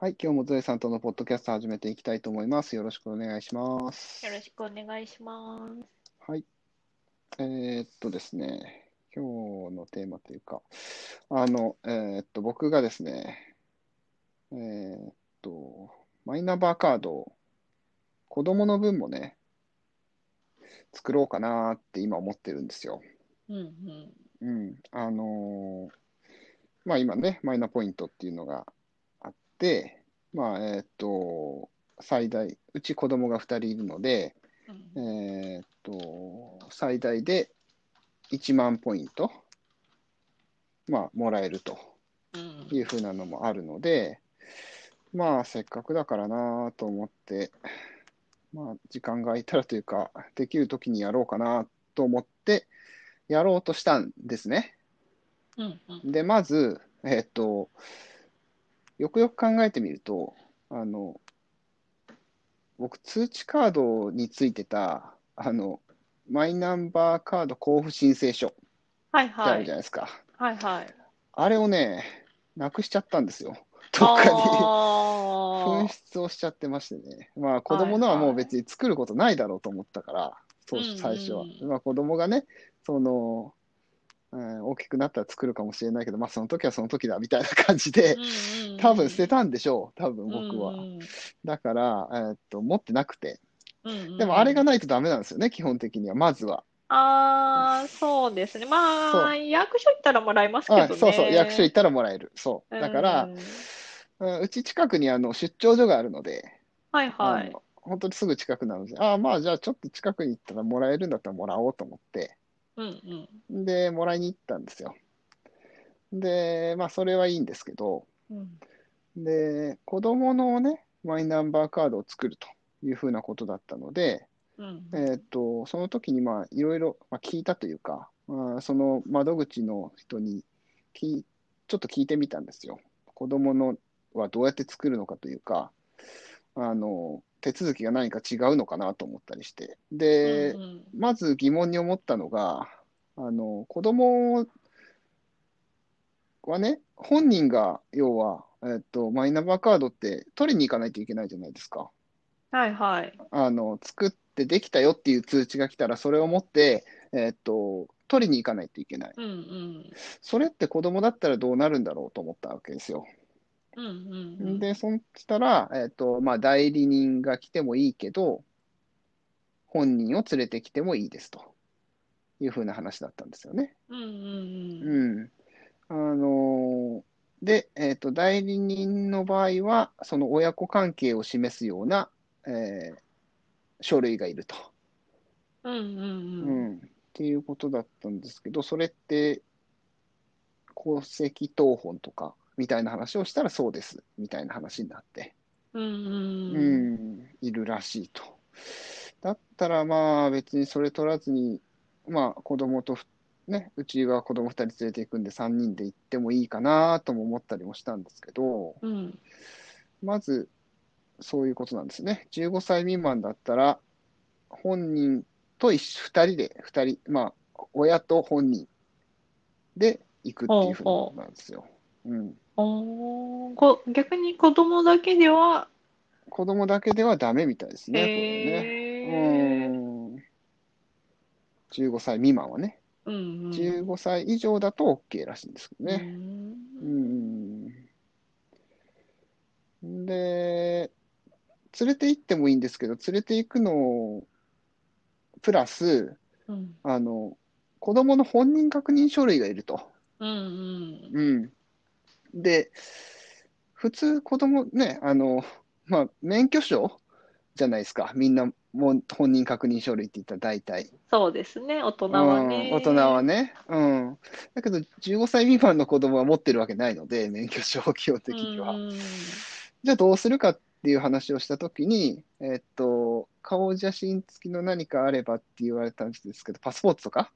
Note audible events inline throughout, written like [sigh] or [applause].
はい、今日もゾエさんとのポッドキャスト始めていきたいと思います。よろしくお願いします。よろしくお願いします。はい。えーっとですね、今日のテーマというか、あの、えーっと、僕がですね、えーっと、マイナンバーカードを子供の分もね、作ろうかなって今思ってるんですよ。うんうん。うん。あのーまあ今ね、マイナポイントっていうのがまあ、えーっと、最大、うち子供が2人いるので、うん。えーっと、最大で1万ポイント、まあ、もらえるとうん。いうふうなのもあるので、まあ、せっかくだからなと思って、まあ、時間が空いたらというか、できるときにやろうかなと思って、やろうとしたんですね。うんうん。で、まず、えーっと、よくよく考えてみると、あの、僕、通知カードについてた、あの、マイナンバーカード交付申請書ってはいあはい。るじゃないですか。はいはい。あれをね、なくしちゃったんですよ。どっかにあ紛失をしちゃってましてね。まあ、子供のはもう別に作ることないだろうと思ったから、そううんうん最初は。まあ、子供がね、その、うん大きくなったら作るかもしれないけど、まあ、その時はその時だみたいな感じで、多分捨てたんでしょう、多分僕は。だから、えーっと、持ってなくて。でもあれがないとダメなんですよね、基本的には、まずは。ああ、そうですね。まそあ、役所行ったらもらえますけどね。あそうそう、役所行ったらもらえる。そう。だからう、んうんうち近くにあの出張所があるので、はいはい。本当にすぐ近くなので、ああ、まあじゃあちょっと近くに行ったらもらえるんだったらもらおうと思って、うんうんで、もらいに行ったんですよ。で、まあそれはいいんですけど、うんで、子供のね、マイナンバーカードを作るというふうなことだったので、うんえーっと、その時にまあいろいろまあ聞いたというか、まあ、その窓口の人に聞いちょっと聞いてみたんですよ。子供のはどうやって作るのかというか、あの、手続きが何か違うのかなと思ったりして。で、うんうんまず疑問に思ったのが、あの、子供はね、本人が要は、えっと、マイナンバーカードって取りに行かないといけないじゃないですか。はいはい。あの、作ってできたよっていう通知が来たら、それを持って、えっと、取りに行かないといけない。うんうんそれって子供だったらどうなるんだろうと思ったわけですよ。うんうんうんで、そしたら、えっと、まあ、代理人が来てもいいけど、本人を連れてきてもいいですというふうな話だったんですよね。うんうんうんうん。あのーで、えっと、代理人の場合は、その親子関係を示すような、えー書類がいると。うんうんううんん。っていうことだったんですけど、それって、戸籍謄本とか、みたいな話をしたらそうです、みたいな話になって。うんいるらしいと。だったらまあ別にそれ取らずに、まあ子供とふ、ね、うちは子供2人連れて行くんで3人で行ってもいいかなとも思ったりもしたんですけど、うんまずそういうことなんですね。15歳未満だったら、本人と一緒2人で、2人、まあ親と本人で行くっていうふうなんですよ。うん。おーこ逆に子供だけでは、子供だけではダメみたいですね、これね。うん15歳未満はね、うんうん15歳以上だと OK らしいんですけどね。ううんん。で、連れて行ってもいいんですけど、連れて行くのプラス、うんあの、子供の本人確認書類がいると。うんうんうん。で、普通子供ね、あの、まあ、免許証じゃないですか。みんなもう本人確認書類って言ったら大体。そうですね、大人はね。うん、大人はね。うん。だけど、15歳未満の子供は持ってるわけないので、免許証を基本的には。うんじゃあどうするかっていう話をしたときに、えっと、顔写真付きの何かあればって言われたんですけど、パスポートとか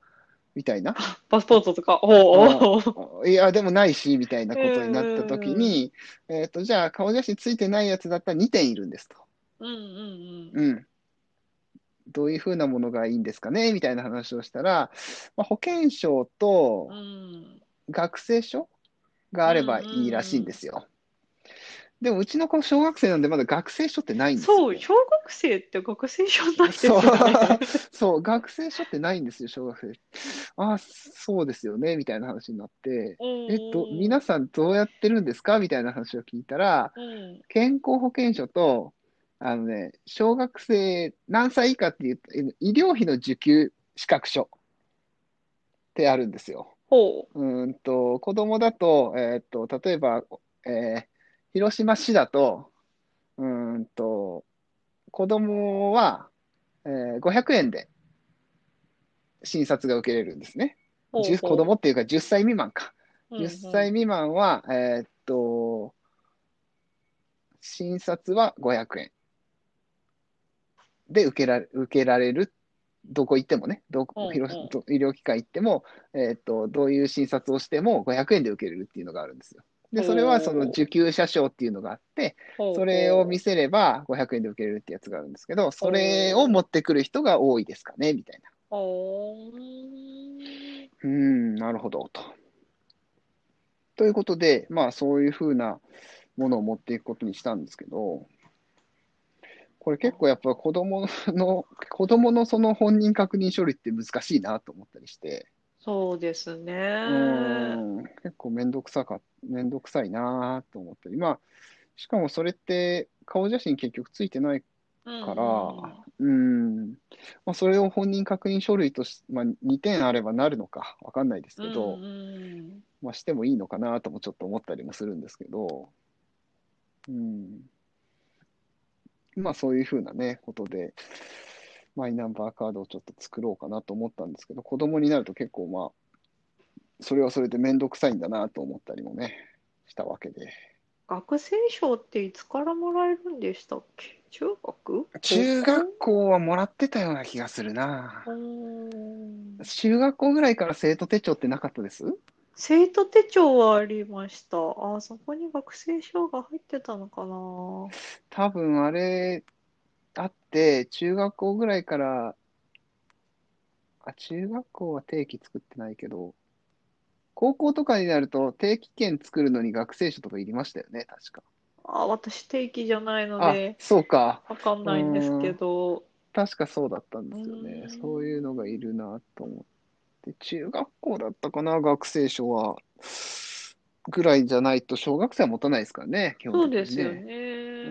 みたいな？パスポートとか、おうおういや、でもないし、みたいなことになったときに、えっと、じゃあ顔写真ついてないやつだったら2点いるんですと。うんうんうん。どういうふうなものがいいんですかねみたいな話をしたら、まあ、保険証とうん。うん学生証があればいいらしいんですよ。でもうちの子小学生なんでまだ学生証ってないんですよ。そう、小学生って学生証ないですよそうね。そう、学生証ってないんですよ、小学生。ああ、そうですよね、みたいな話になって、えっと、皆さんどうやってるんですか？みたいな話を聞いたら、うん、健康保険証と、あのね、小学生何歳以下っていうと、医療費の受給資格書ってあるんですよ。ほうーんと、子供だと、えーっと、例えば、えー広島市だと、うーんと、子供は、えー500円で診察が受けれるんですね。う。ほう10子供っていうか10歳未満か。うんうん10歳未満は、えーっと、診察は500円で受けられ受けられる、どこ行ってもね、どこうんうん医療機関行っても、えーっと、どういう診察をしても500円で受けれるっていうのがあるんですよ。で、それはその受給者証っていうのがあって、それを見せれば500円で受けれるってやつがあるんですけど、それを持ってくる人が多いですかね、みたいな。ほうん、なるほど、と。ということで、まあそういうふうなものを持っていくことにしたんですけど、これ結構やっぱ子供の、子供のその本人確認書類って難しいなと思ったりして、そうですね。うーん、結構めんどくさか、めんどくさいなと思ったり、まあ、しかもそれって顔写真結局ついてないうんから、うん、まあ、それを本人確認書類とし、まあ、2点あればなるのかわかんないですけど、うんうんまあ、してもいいのかなともちょっと思ったりもするんですけど、うん、まあそういうふうなね、ことで、マイナンバーカードをちょっと作ろうかなと思ったんですけど、子供になると結構まあ、それはそれでめんどくさいんだなと思ったりもね、したわけで。学生証っていつからもらえるんでしたっけ？中学？中学校はもらってたような気がするな中学校ぐらいから生徒手帳ってなかったです？生徒手帳はありました。あ、そこに学生証が入ってたのかな。多分あれあって、中学校ぐらいから、あ、中学校は定期作ってないけど、高校とかになると定期券作るのに学生証とかいりましたよね、確か。あ、私定期じゃないのあで、そうか。わかんないんですけど、確かそうだったんですよねう。んそういうのがいるなと思って。中学校だったかな、学生証は。ぐらいじゃないと、小学生は持たないですからね、基そ本的にうですよね。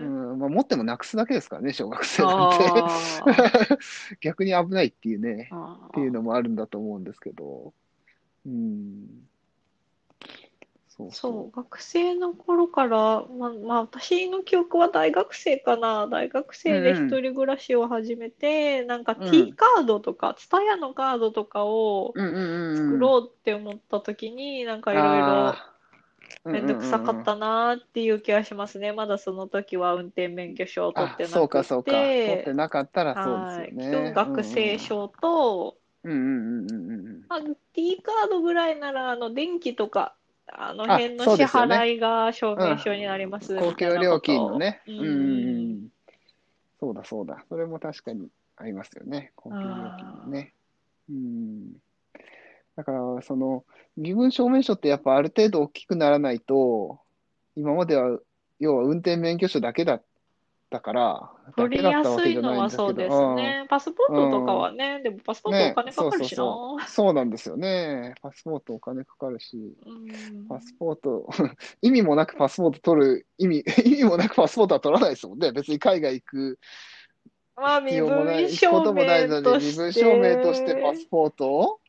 ね。うん、まあ、持ってもなくすだけですからね、小学生なんて。あ [laughs] 逆に危ないっていうね、っていうのもあるんだと思うんですけど。うん。そうそ、そう学生の頃から、まあ、まあ、私の記憶は大学生かな。大学生でうんうん一人暮らしを始めて、なんかうん T カードとか、TSUTAYA のカードとかをう。うんうんうん。作ろうって思った時に、なんかいろいろめんどくさかったなーっていう気がしますね。まだその時は運転免許証を取ってなあそうかくそうか。取てって、なかったらそうはい。ですよね。基本学生証と、うんうんうんうんうんうん。まあ、T カードぐらいなら、あの、電気とか、あのあ辺の支払いが証明書になります公共料金のね。みうんうんたいなことをうんうん。そうだそうだ。それも確かにありますよね。公共料金のね。うん。だから、その、身分証明書ってやっぱある程度大きくならないと、今までは、要は運転免許証だけだったから、だ取りやすいのはそうですね。パスポートとかはね、でもパスポートお金かかるしな。そうそうそう。そうなんですよね。パスポートお金かかるし。うんパスポート、[laughs] 意味もなくパスポート取る、意味、[laughs] 意味もなくパスポートは取らないですもんね。別に海外行くまあ、身必要もない、分証もないのに、明と身分し証明としてパてス、ポートを、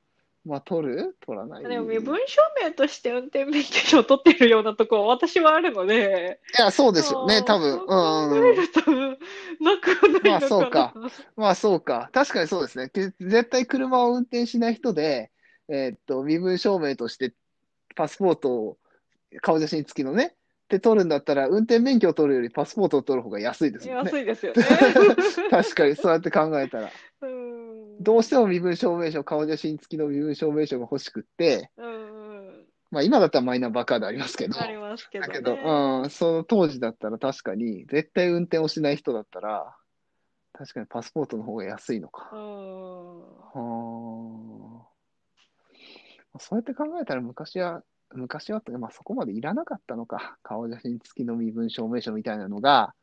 まあ、取る？取らない？でも身分証明として運転免許証を取ってるようなところ私はあるので、いや、そうですよね、多分。そううんると、なくはないまあのそうか。まあ、そうか。確かにそうですね。け絶対車を運転しない人で、えーっと、身分証明としてパスポートを、顔写真付きのね、って取るんだったら、運転免許を取るよりパスポートを取る方が安いですもんね。安いですよね。[laughs] 確かに、そうやって考えたら。うんどうしても身分証明書、顔写真付きの身分証明書が欲しくって、まあ今だったらマイナンバーカードありますけど、ありますけどね。だけど、うん、その当時だったら確かに、絶対運転をしない人だったら、確かにパスポートの方が安いのか。うんはあ。そうやって考えたら昔は、昔は、まあ、そこまでいらなかったのか。顔写真付きの身分証明書みたいなのが、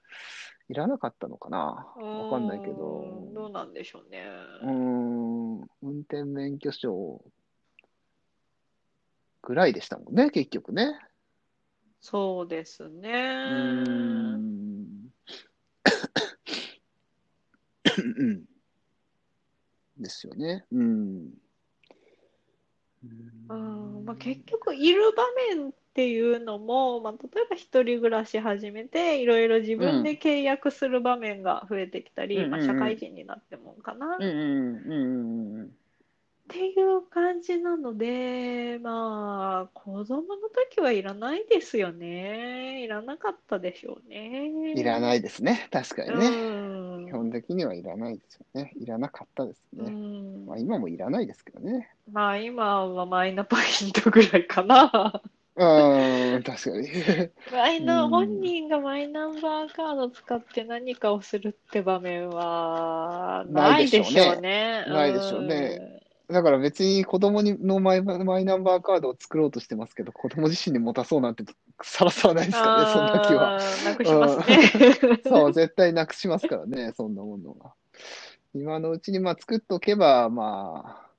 いらなかったのかな。わかんないけどん。どうなんでしょうね。うーん、運転免許証ぐらいでしたもんね、結局ね。そうですね。ん。う [coughs] んですよね。うん。うん。まあ、結局いる場面っていうのも、まあ、例えば一人暮らし始めていろいろ自分で契約する場面が増えてきたり、まあ、うんうん。うん社会人になってもかな、うんうんうんうんうん。っていう感じなのでまあ子供の時はいらないですよね。いらなかったでしょうね。いらないですね。確かにね。うん基本的にはいらないですよね。いらなかったですうね。んまあ今もいらないですけどね。まあ今はマイナポイントぐらいかな。うーん、確かに。[laughs] マイナ、うん本人がマイナンバーカードを使って何かをするって場面はなないいでしょうね。ないでしょうねだから別に子供にのマイマイナンバーカードを作ろうとしてますけど、子供自身に持たそうなんてさらさらないですからね、そんな気は。なくしますね。そう、絶対なくしますからね、そんなものは。今のうちにまあ作っとけば、まあ、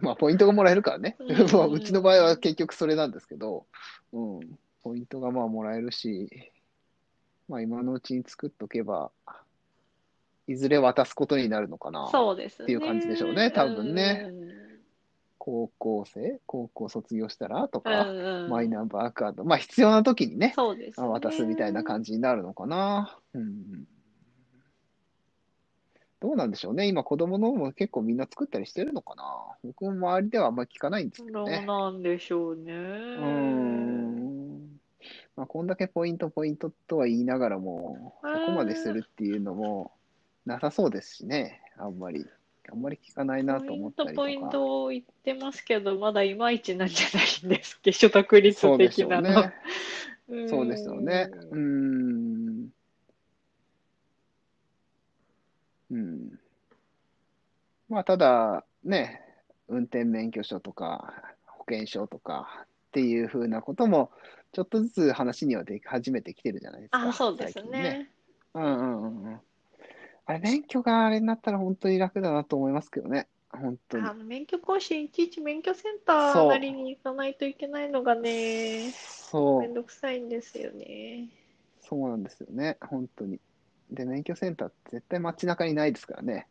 まあ、ポイントがもらえるからね。うんまあうちの場合は結局それなんですけど、うん、ポイントがまあもらえるし、まあ今のうちに作っとけば、いずれ渡すことになるのかな。そうですね。っていう感じでしょうね多分ねうん高校生高校卒業したらとうか、んうんマイナンバーカード、まあ必要な時にね、そうですね。渡すみたいな感じになるのかな。うん。どうなんでしょうね。今、子供のも結構みんな作ったりしてるのかな。僕も周りではあんまり聞かないんですけどうどね。なんでしょうね。うーん。まあ、こんだけポイント、ポイントとは言いながらも、そこまでするっていうのもなさそうですしね。あんまり。あんまり聞かないなとポイント、思ったりとポインか。ト言ってますけど、まだいまいちなんじゃないんですっけ、所得率的なょうね。の。そうですよね。うーん。うん。まあ、ただ、ね、運転免許証とか保険証とかっていうふうなことも、ちょっとずつ話にはでき始めてきてるじゃないですか。あ、そうですね。ね。うんうんうんうん。あれ、免許があれになったら本当に楽だなと思いますけどね。本当に。あの免許更新、いちいち免許センターなりに行かないといけないのがね、そう。めんどくさいんですよね。そうなんですよね。本当に。で、免許センターって絶対街中にないですからね。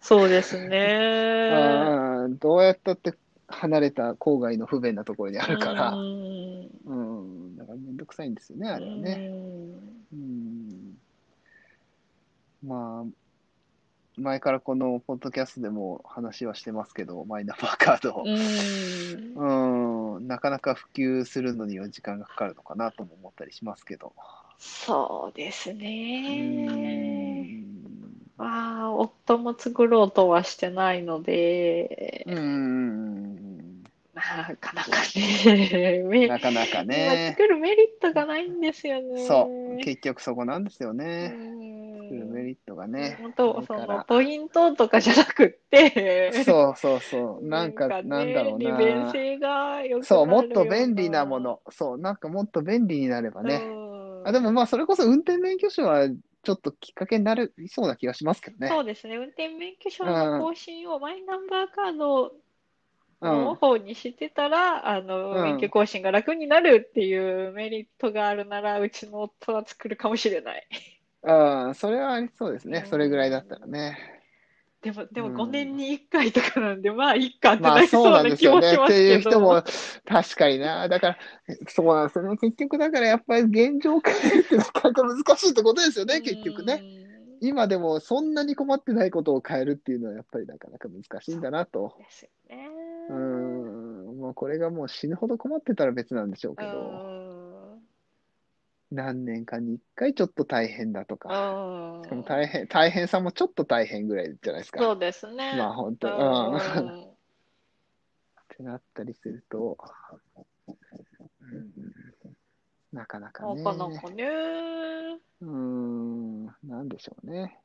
そうですね。[laughs] あーどうやったって離れた郊外の不便なところにあるから、ううん、だからめんどくさいんですよね、あれはんね。うん、まあ、前からこのポッドキャストでも話はしてますけど、マイナンバーカードうん。うん、なかなか普及するのには時間がかかるのかなとも思ったりしますけど。そうですうね。んまあ、夫も作ろうとはしてないので、うん、なかなかね、めなかなか今ね。作るメリットがないんですよね。そう、結局そこなんですようね。ん作るメリットがね。本当、そのポイントとかじゃなくって、そうそうそう。[laughs] なんか、ねなんだろう利便な。性が良くそう、もっと便利なもの。そう、なんかもっと便利になればね。うんあ、でもまあ、それこそ運転免許証はちょっときっかけになるそうな気がしますけどね。そうですね、運転免許証の更新をマイナンバーカードうん。の方にしてたら、あの、うん免許更新が楽になるっていうメリットがあるなら、うちの夫は作るかもしれない。うん、それはありそうですね。うんそれぐらいだったらね。でも、でもうん5年に1回とかなんで、まあ、いっかってまあ、なりそうなんそうな気ですよね。もしますっていうけど。人も確かにな。だから、そうなんですよね。結局、だからやっぱり現状変えるってなかなか難しいってことですよね、結局ね。うん。今でもそんなに困ってないことを変えるっていうのはやっぱりなかなか難しいんだなと。ですよね。うーん、もうこれがもう死ぬほど困ってたら別なんでしょうけど、うん何年かに一回ちょっと大変だとか、うんしかも大変、大変さもちょっと大変ぐらいじゃないですか。そうですね。まあ本当、ううん。っんてなったりすると、うんなかなかね。なかなかね。うーん、なんでしょうね。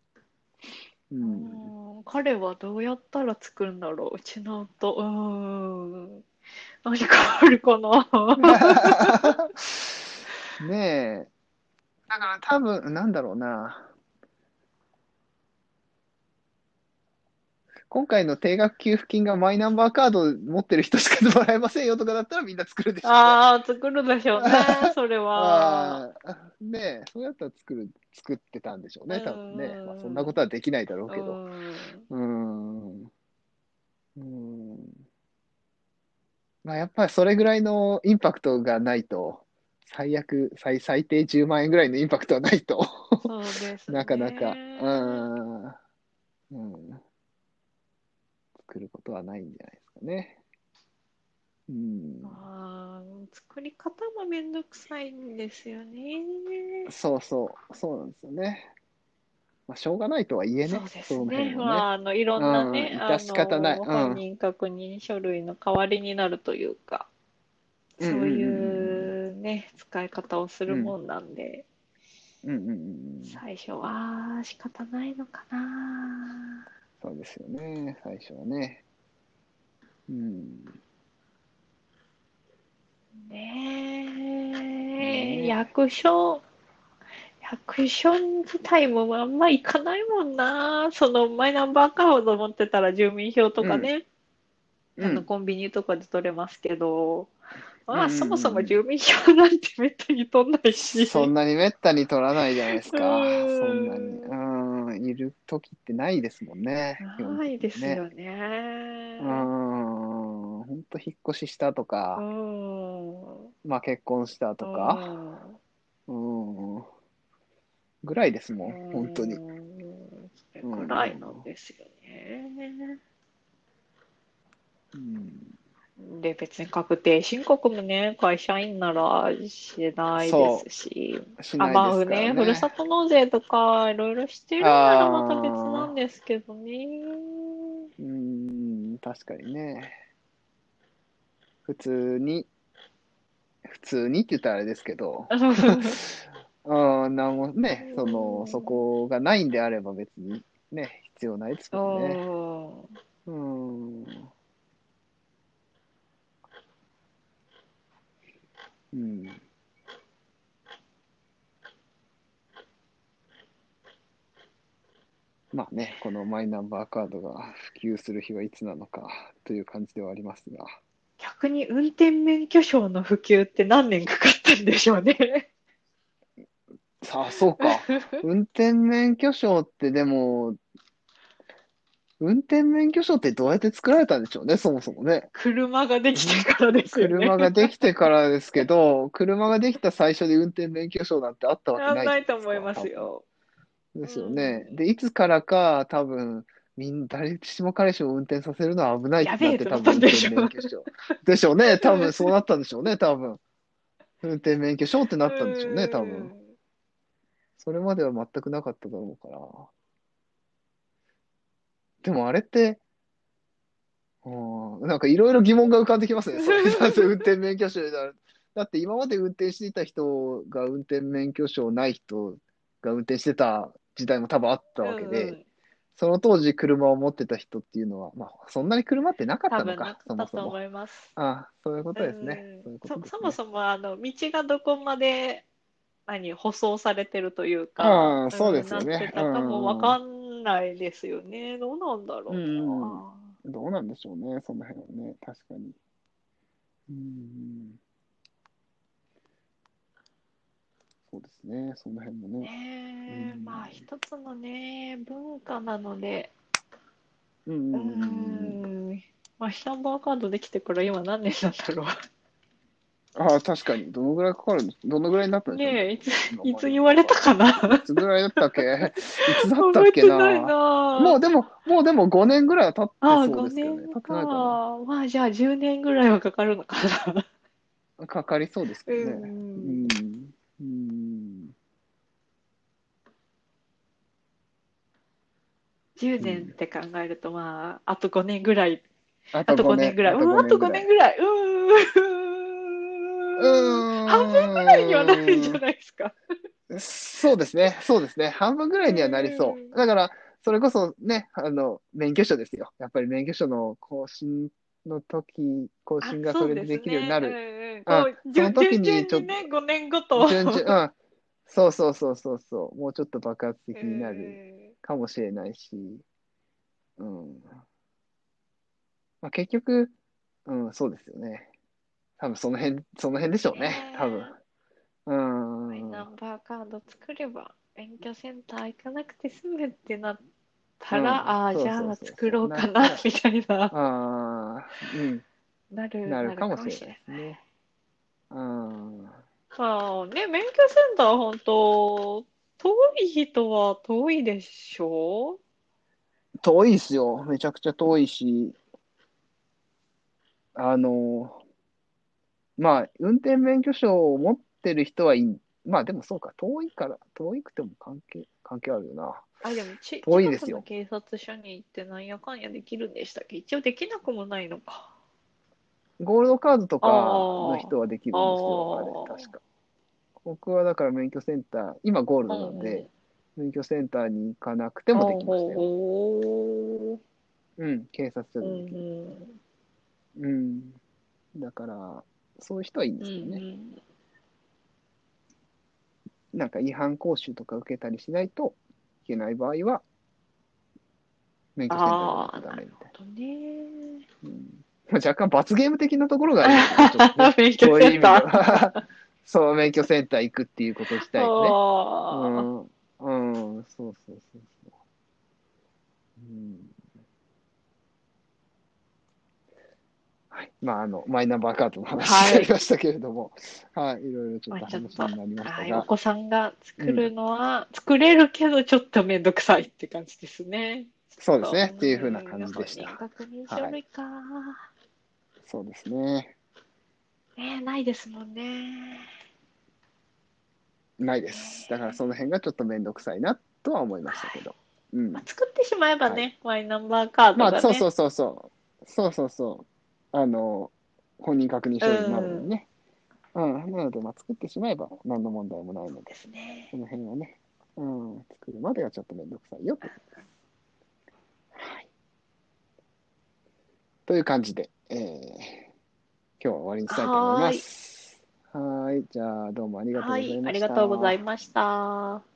う。うんん彼はどうやったら作るんだろう、うちの夫。うん。何かあるかな [laughs] ねえ。だから多分、なんだろうな。今回の定額給付金がマイナンバーカード持ってる人しかもらえませんよとかだったらみんな作るでしょうね。ああ、作るでしょうね、[laughs] それは。ねえ、そうやったら作る、作ってたんでしょうね、多分ね。うんまあ、そんなことはできないだろうけど。うんうん。まあ、やっぱりそれぐらいのインパクトがないと、最悪、最、最低10万円ぐらいのインパクトはないと、そうですね。なかなか、うーん。うん。作ることはないんじゃないですかね。うん。あー作り方もめんどくさいんですよね。そうそう、そうなんですよね。まあ、しょうがないとはいえね、そうですね。はまあ、あの、いろんなね、あうん致し方ない本人確認書類の代わりになるというか、うんそういうね、使い方をするもんなんで、うんうんうんうん。最初は仕方ないのかな。そうですよね、最初はね。うん。ねねえ、役所、役所自体もあんま行かないもんな。そのマイナンバーカード持ってたら住民票とかね、あのうん、コンビニとかで取れますけど、まあ、そもそも住民票なんてめったに取んないし。そんなにめったに取らないじゃないですか。うんそんなに。うん、いる時ってないですもんね。ないですね。よね。うん、本当引っ越ししたとうか、ん。まあ結婚したとか、うん、ぐらいですもん、本当に。うんそれくらいなんですよね。うん、で、別に確定申告もね、会社員ならしないですし、あ、しないまあね、ですからね。ふるさと納税とかいろいろしてるならまた別なんですけどね。うん、確かにね。普通に、普通にって言ったらあれですけど、[laughs] うん、なんもね、その、そこがないんであれば別にね、必要ないですもんね。うんうん。うん。まあね、このマイナンバーカードが普及する日はいつなのかという感じではありますが。逆に運転免許証の普及って何年かかったんでしょうね。さあ、そうか。[laughs] 運転免許証ってでも、運転免許証ってどうやって作られたんでしょうね、そもそもね。車ができてからですよね。車ができてからですけど、車ができた最初で運転免許証なんてあったわけないじゃないですかと思いますよ。ですよね。うんで、いつからか多分、みん誰しも彼氏も運転させるのは危ないってなってやべえ多分運転ってなったんでしょ免許証。でしょうね。多分そうなったんでしょうね、多分。運転免許証ってなったんでしょうね、多分。それまでは全くなかっただろうから。でもあれって、うんなんかいろいろ疑問が浮かんできますね。[laughs] それなぜ運転免許証。だって今まで運転していた人が運転免許証ない人が運転してた時代も多分あったわけで、うんその当時車を持ってた人っていうのは、まあそんなに車ってなかったのか、そもそも。ああ、そういうことですね。うんそもそもあの道がどこまで何舗装されてるというか、そうですよねかもわかんないですよね。どうなんだろううんな。どうなんでしょうね、その辺はね、確かに。うん。そうですね、その辺もね。ねえうんまあ一つのね文化なので、うんううんまあシャンバーカードできてから今何年なんだろああ、確かに。どのぐらいかかるのどのぐらいになったう。んでしょうねえいついつ言われたかな？いつぐらいだったっけ？いつだったっけな？てないな。もうでも、もうでも5年ぐらいは経ってああ5そうですけどね。年経ってないかか。まあじゃあ10年ぐらいはかかるのかな。な。かかりそうですけどね。ううんん。うん。10年って考えると、まあ、あと5年ぐらい、ああと5年ぐらい、うん、あと5年ぐらい、うーん、うーん。半分ぐらいにはなるんじゃないですか。そうですね。そうですね。半分ぐらいにはなりそうう。んだから、それこそね、あの、免許証ですよ。やっぱり免許証の更新の時、更新があそれでできるようになる。そねうんその時に順ちょっ々にね、5年ごと。順々、うん。そうそうそうそうそう。もうちょっと爆発的になるる。かもしれないし。うん。まあ、結局、うん、そうですよね。多分その辺、その辺でしょうねね。多分。うん。マイナンバーカード作れば、免許センター行かなくて済むってなったら、うんああ、じゃあそうそうそう作ろうかなみたいな、ああ、うん。なる、なるかもなしれないですね。うん。まあね、免許センター本当、遠い人は遠いでしょ遠いですよ。めちゃくちゃ遠いし。あの、まあ、運転免許証を持ってる人はいい。まあ、でもそうか、遠いから、遠いくても関係、関係あるよな。あ、でもち、遠いですよ近くの警察署に行ってなんやかんやできるんでしたっけ？一応できなくもないのか。ゴールドカードとかの人はできるんですよ、あーあれ、確か。僕はだから免許センター、今ゴールドなんで、免許センターに行かなくてもできましたよ。おーうん、警察署うんでできる。うんうん。だから、そういう人はいいんですけどね。うんなんか違反講習とか受けたりしないといけない場合は、免許センターに行くとダメみたいとね。な。うんまあ若干罰ゲーム的なところがあるよね [laughs] そういう意味。[laughs] そう、免許センター行くっていうこと自体ね。あうん、うん、そうそうそうそう。うん。はい。まあ、あの、マイナンバーカードの話はいになりましたけれども、はい、いろいろちょっと話になりと、ましたはい、おが、子さんが作るのは、作れるけどちょっとめんどくさいって感じですね。そうですね、っていう風な感じでした。確認書類か。そうですね。ねないですもんね。ないです。だからその辺がちょっとめんどくさいなとは思いましたけど。うんまあ、。作ってしまえばね、マイナンバーカードがね。まあ、そうそうそうそう。そうそうそう。あの、本人確認書になるのにね。うん。なので、まあ、作ってしまえば何の問題もないので、ですね。その辺はね、うん、作るまではちょっとめんどくさいよと。はい。という感じで、えー今日は終わりにしたいと思います。はーい。じゃあ、どうもありがとうごはざいました。い、ありがとうございました。